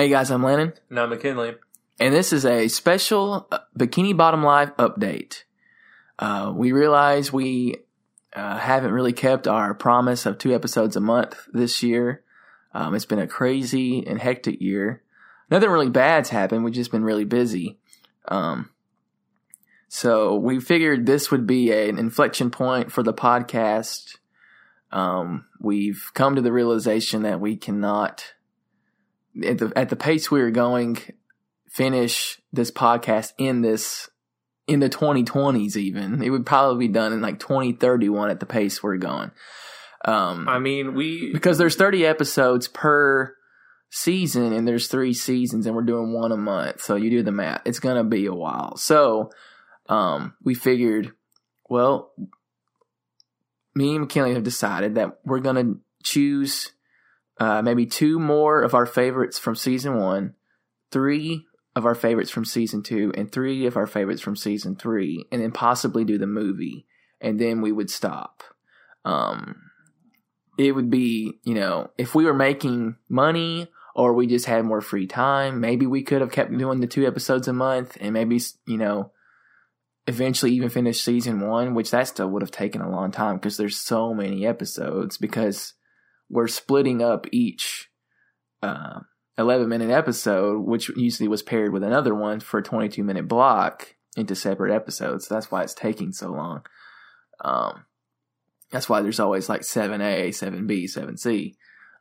Hey guys, I'm Lennon, And I'm McKinley. and this is a special uh, Bikini Bottom Live update. Uh, we realize we uh, haven't really kept our promise of two episodes a month this year. Um, it's been a crazy and hectic year. Nothing really bad's happened. We've just been really busy. Um, so we figured this would be an inflection point for the podcast. Um, we've come to the realization that we cannot at the at the pace we are going, finish this podcast in this in the 2020s. Even it would probably be done in like 2031 at the pace we're going. Um, I mean, we because there's 30 episodes per season, and there's three seasons, and we're doing one a month. So you do the math; it's gonna be a while. So um, we figured, well, me and McKinley have decided that we're gonna choose uh, maybe two more of our favorites from season one, three of our favorites from season two, and three of our favorites from season three, and then possibly do the movie, and then we would stop. Um, it would be, you know, if we were making money or we just had more free time, maybe we could have kept doing the two episodes a month, and maybe, you know, eventually even finish season one, which that still would have taken a long time because there's so many episodes because we're splitting up each uh, 11 minute episode, which usually was paired with another one for a 22 minute block into separate episodes. That's why it's taking so long. Um, that's why there's always like 7A, 7B, 7C.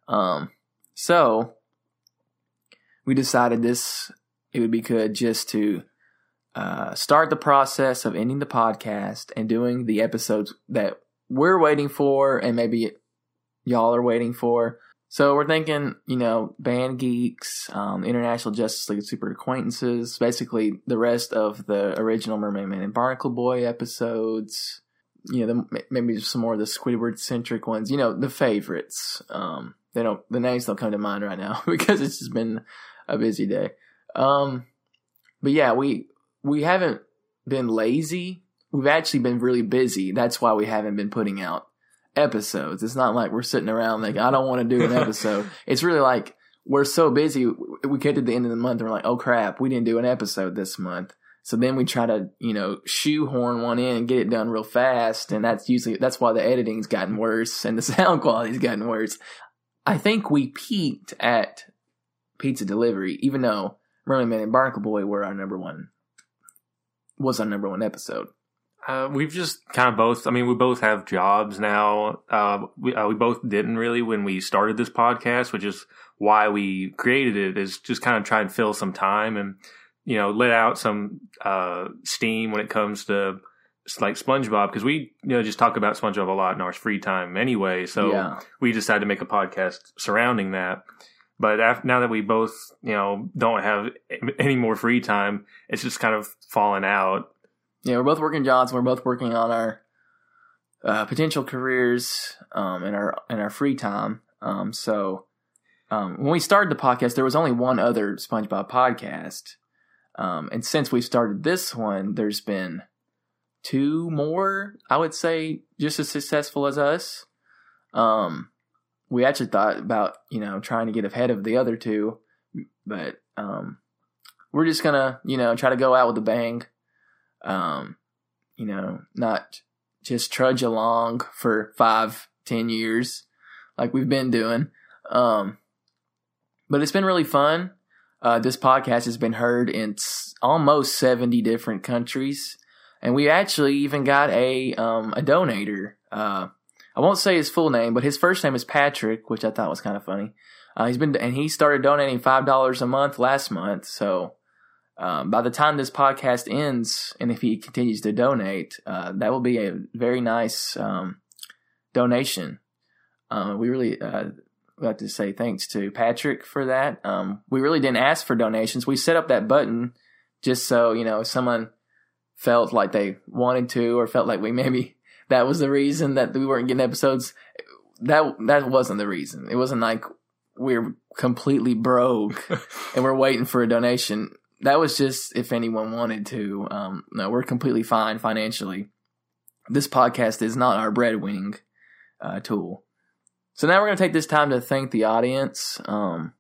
Um, so we decided this, it would be good just to uh, start the process of ending the podcast and doing the episodes that we're waiting for and maybe y'all are waiting for. So we're thinking, you know, Band Geeks, um, International Justice League Super Acquaintances, basically the rest of the original Mermaid Man and Barnacle Boy episodes. You know, the, maybe some more of the Squidward centric ones. You know, the favorites. Um, they don't, the names don't come to mind right now because it's just been a busy day. Um, but yeah, we we haven't been lazy. We've actually been really busy. That's why we haven't been putting out episodes. It's not like we're sitting around like I don't want to do an episode. it's really like we're so busy. We get to the end of the month and we're like, oh crap, we didn't do an episode this month. So then we try to, you know, shoehorn one in and get it done real fast. And that's usually, that's why the editing's gotten worse and the sound quality's gotten worse. I think we peaked at pizza delivery, even though Mermaid Man and Barnacle Boy were our number one, was our number one episode. Uh, we've just kind of both. I mean, we both have jobs now. Uh, we uh, we both didn't really when we started this podcast, which is why we created it. Is just kind of try and fill some time and you know let out some uh, steam when it comes to like SpongeBob because we you know just talk about SpongeBob a lot in our free time anyway. So yeah. we decided to make a podcast surrounding that. But after, now that we both, you know, don't have any more free time, it's just kind of fallen out. Yeah, we're both working jobs. We're both working on our uh, potential careers um, in our in our free time. Um, so um, when we started the podcast, there was only one other SpongeBob podcast, um, and since we started this one, there's been two more. I would say just as successful as us. Um, we actually thought about you know trying to get ahead of the other two, but um, we're just gonna you know try to go out with a bang um, you know, not just trudge along for five, ten years like we've been doing. Um, but it's been really fun. Uh, this podcast has been heard in s- almost 70 different countries. And we actually even got a, um, a donator. Uh, I won't say his full name, but his first name is Patrick, which I thought was kind of funny. Uh, he's been, and he started donating $5 a month last month. So, um, by the time this podcast ends, and if he continues to donate, uh, that will be a very nice um, donation. Uh, we really uh, like to say thanks to Patrick for that. Um, we really didn't ask for donations. We set up that button just so you know if someone felt like they wanted to, or felt like we maybe that was the reason that we weren't getting episodes. That that wasn't the reason. It wasn't like we're completely broke and we're waiting for a donation that was just if anyone wanted to. Um, no, we're completely fine financially. This podcast is not our breadwinning uh, tool. So now we're going to take this time to thank the audience. Um,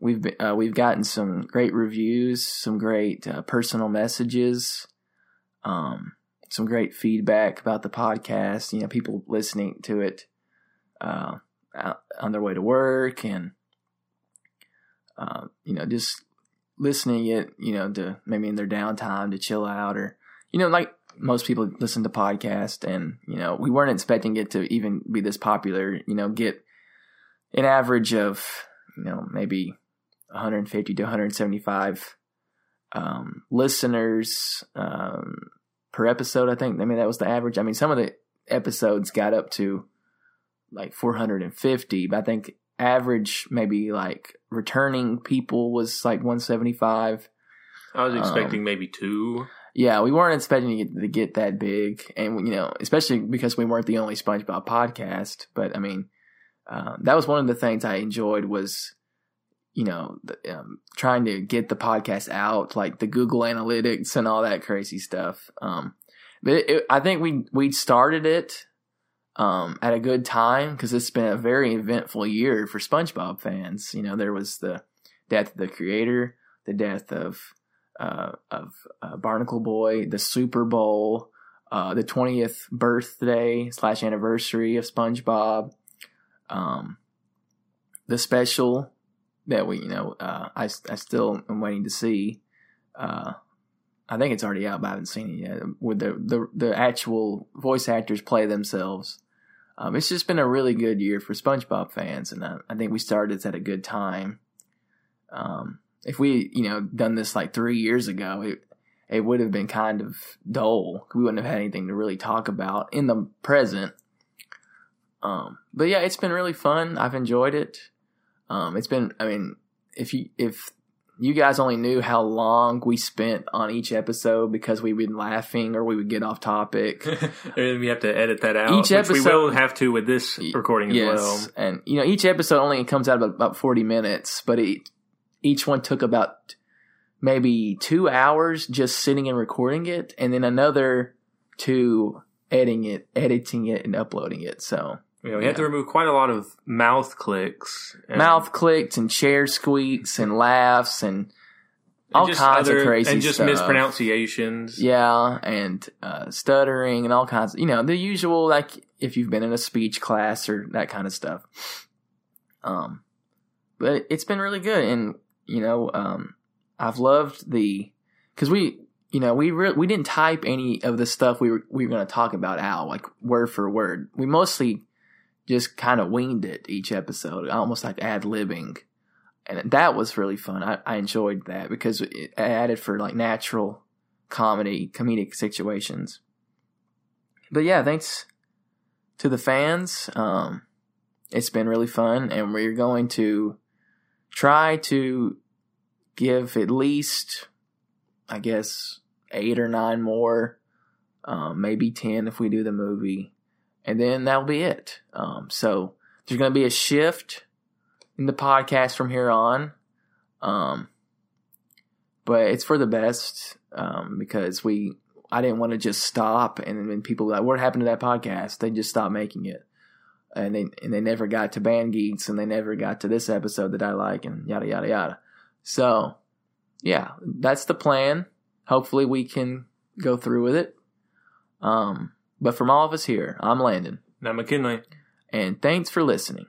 we've been, uh, we've gotten some great reviews, some great uh, personal messages, um, some great feedback about the podcast. You know, people listening to it uh, on their way to work and uh, you know just listening it. You know, to maybe in their downtime to chill out or you know like most people listen to podcasts and you know we weren't expecting it to even be this popular you know get an average of you know maybe 150 to 175 um, listeners um, per episode i think i mean that was the average i mean some of the episodes got up to like 450 but i think average maybe like returning people was like 175 I was expecting Um, maybe two. yeah, we weren't expecting it to get that big, and you know, especially because we weren't the only SpongeBob podcast. But I mean, um, that was one of the things I enjoyed was, you know, the, um, trying to get the podcast out, like the Google Analytics and all that crazy stuff. Um, but it, it, I think we we started it um, at a good time because it's been a very eventful year for SpongeBob fans. You know, there was the death of the creator, the death of uh, of uh, Barnacle Boy, the Super Bowl, uh, the 20th birthday slash anniversary of SpongeBob, um, the special that we, you know, uh, I, I still am waiting to see. Uh, I think it's already out, but I haven't seen it yet. With the the, the actual voice actors play themselves. Um, it's just been a really good year for SpongeBob fans, and I, I think we started at a good time. Um, if we, you know, done this like three years ago, it it would have been kind of dull. We wouldn't have had anything to really talk about in the present. Um, but yeah, it's been really fun. I've enjoyed it. Um, it's been, I mean, if you if you guys only knew how long we spent on each episode because we've been laughing or we would get off topic. and we have to edit that out. Each which we episode- will have to with this recording as well. And you know, each episode only comes out about, about forty minutes, but it, each one took about maybe two hours just sitting and recording it, and then another two editing it, editing it, and uploading it. So You know, we had to remove quite a lot of mouth clicks. and- mouth clicks and chair squeaks and laughs and and all just kinds other- of crazy and just stuff. mispronunciations. Yeah, and uh, stuttering and all kinds. Of, you know, the usual like if you've been in a speech class or that kind of stuff. Um, but it's been really good, and you know, um, I've loved the because we, you know, we re- we didn't type any of the stuff we were we were going to talk about out like word for word. We mostly just kind of winged it each episode, almost like ad libbing. And that was really fun. I, I enjoyed that because it added for like natural comedy, comedic situations. But yeah, thanks to the fans. Um, it's been really fun, and we're going to try to give at least, I guess, eight or nine more, um, maybe ten if we do the movie, and then that'll be it. Um, so there's going to be a shift in the podcast from here on. Um, but it's for the best um, because we I didn't want to just stop and then people like what happened to that podcast? They just stopped making it. And they and they never got to band geeks and they never got to this episode that I like and yada yada yada. So yeah that's the plan. Hopefully we can go through with it. Um but from all of us here I'm Landon Now, McKinley. and thanks for listening